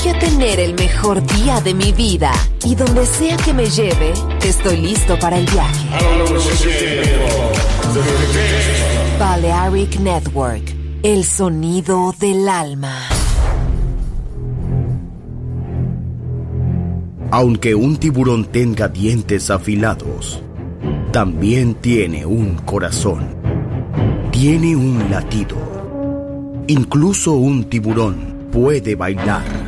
Voy a tener el mejor día de mi vida y donde sea que me lleve, estoy listo para el viaje. Balearic Network, el sonido del alma. Aunque un tiburón tenga dientes afilados, también tiene un corazón. Tiene un latido. Incluso un tiburón puede bailar.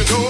you know.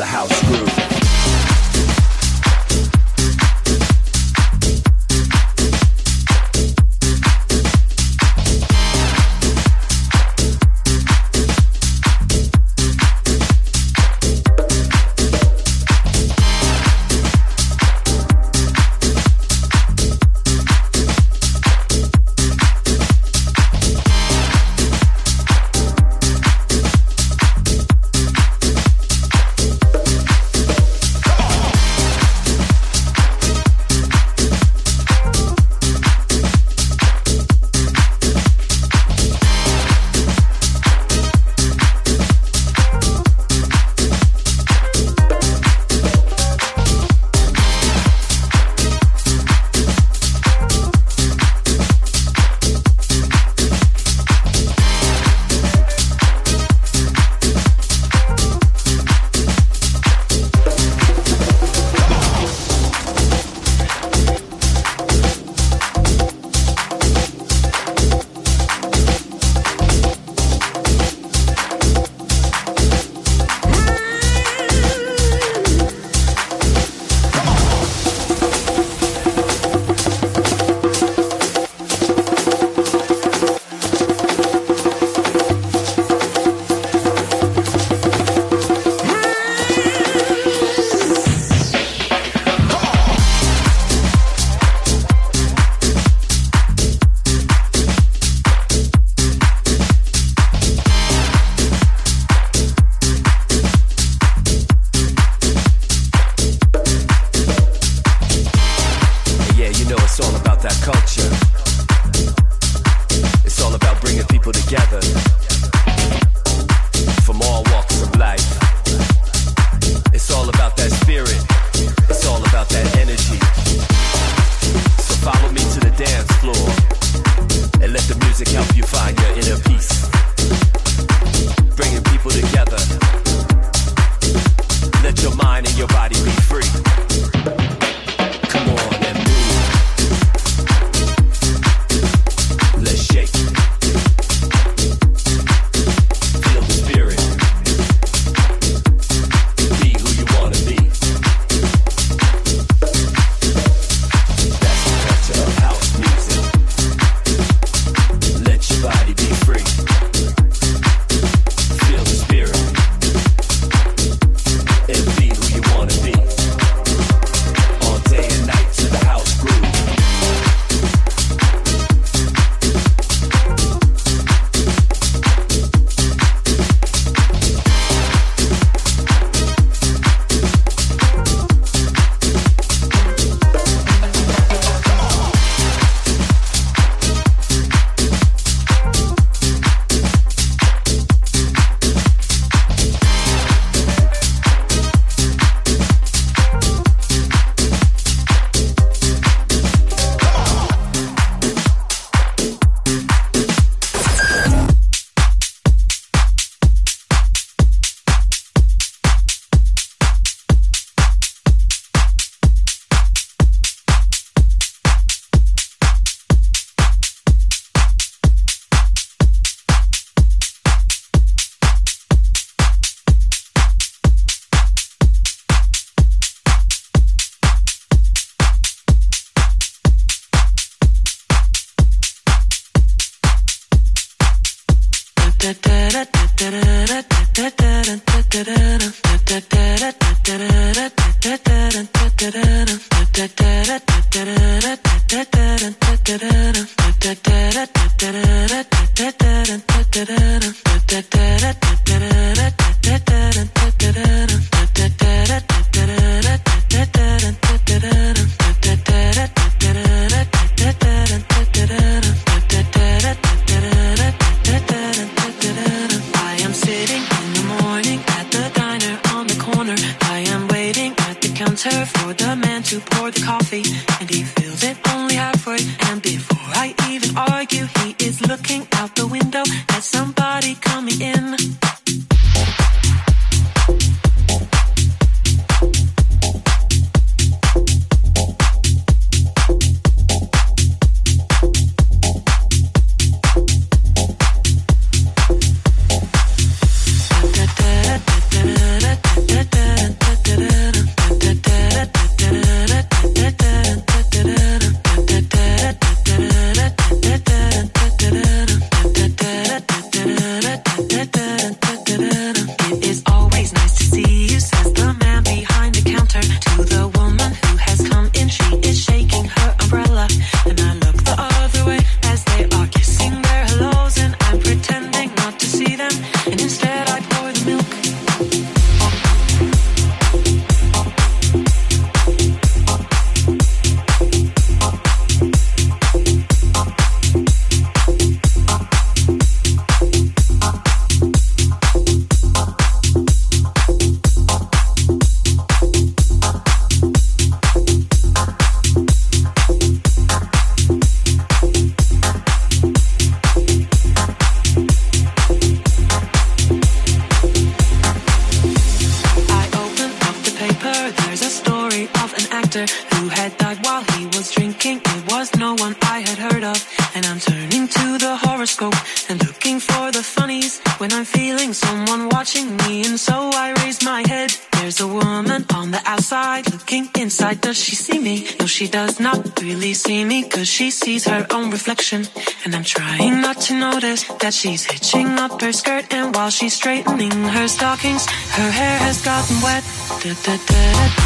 the house groove. da da da da see me cause she sees her own reflection. And I'm trying not to notice that she's hitching up her skirt. And while she's straightening her stockings, her hair has gotten wet. Da, da, da,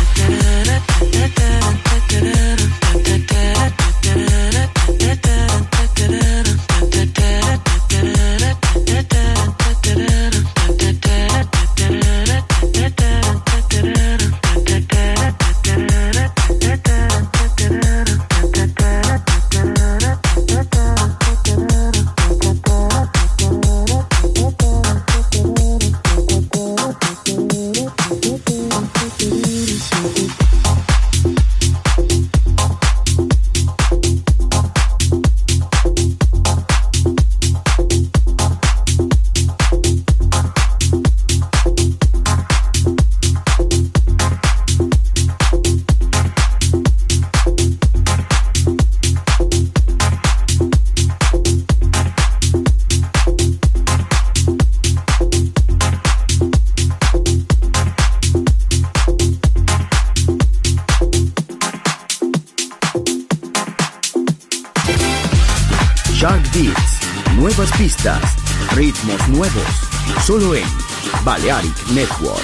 Network.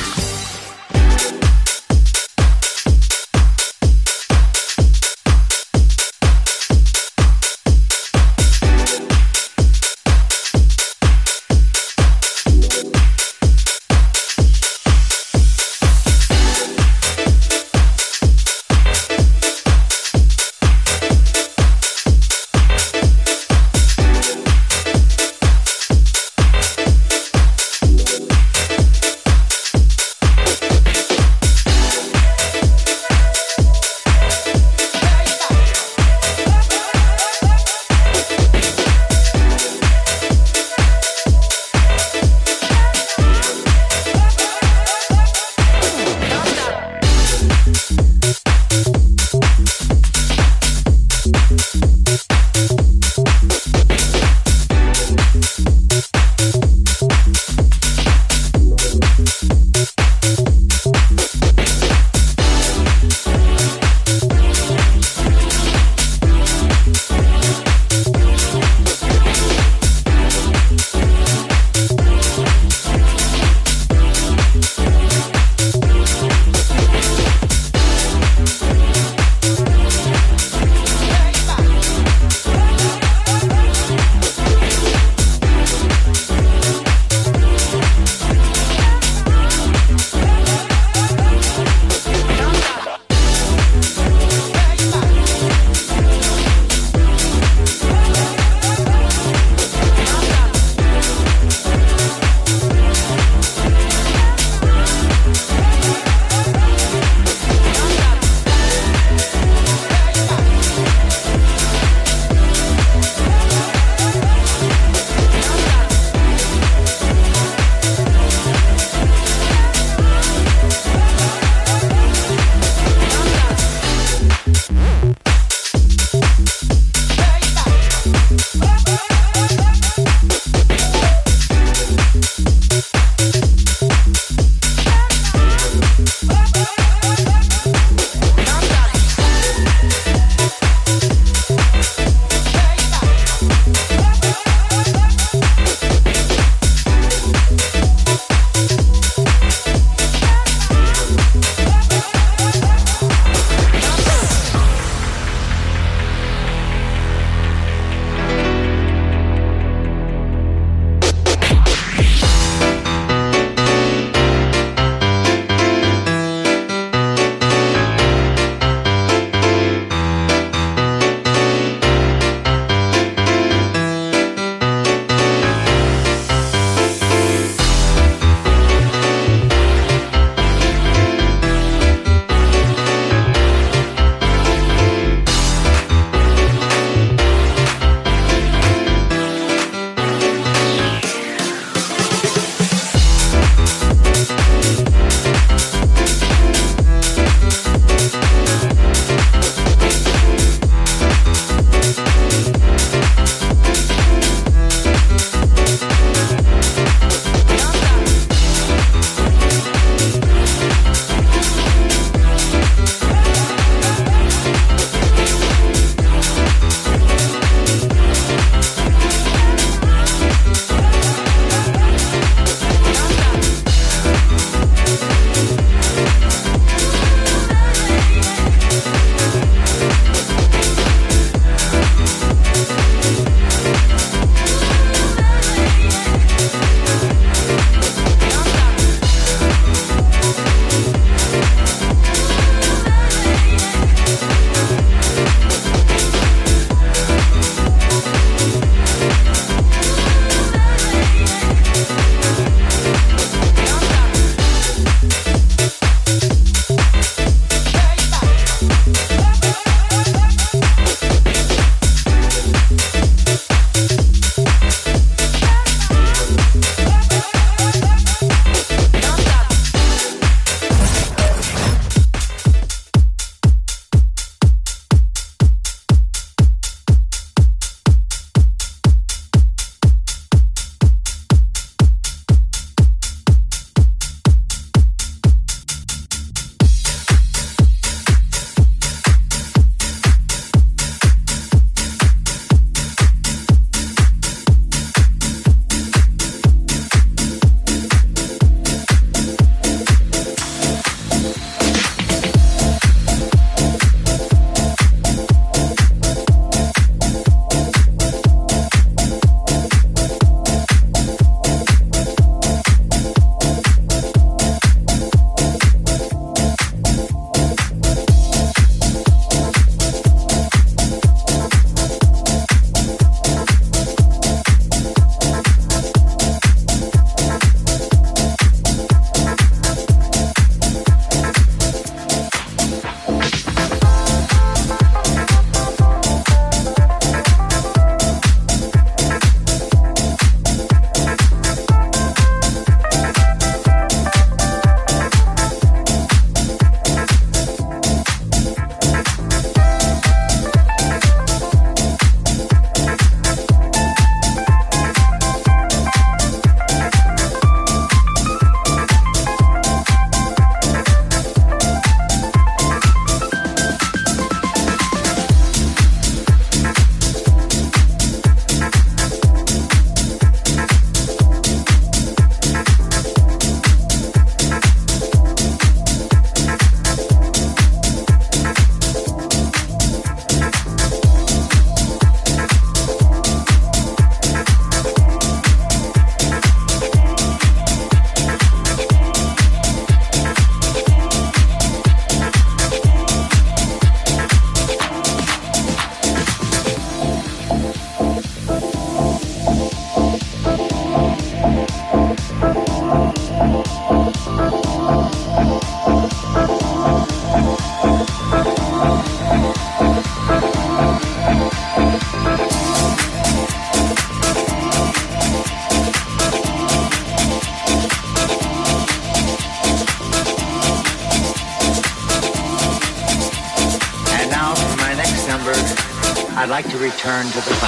Return to the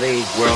the world.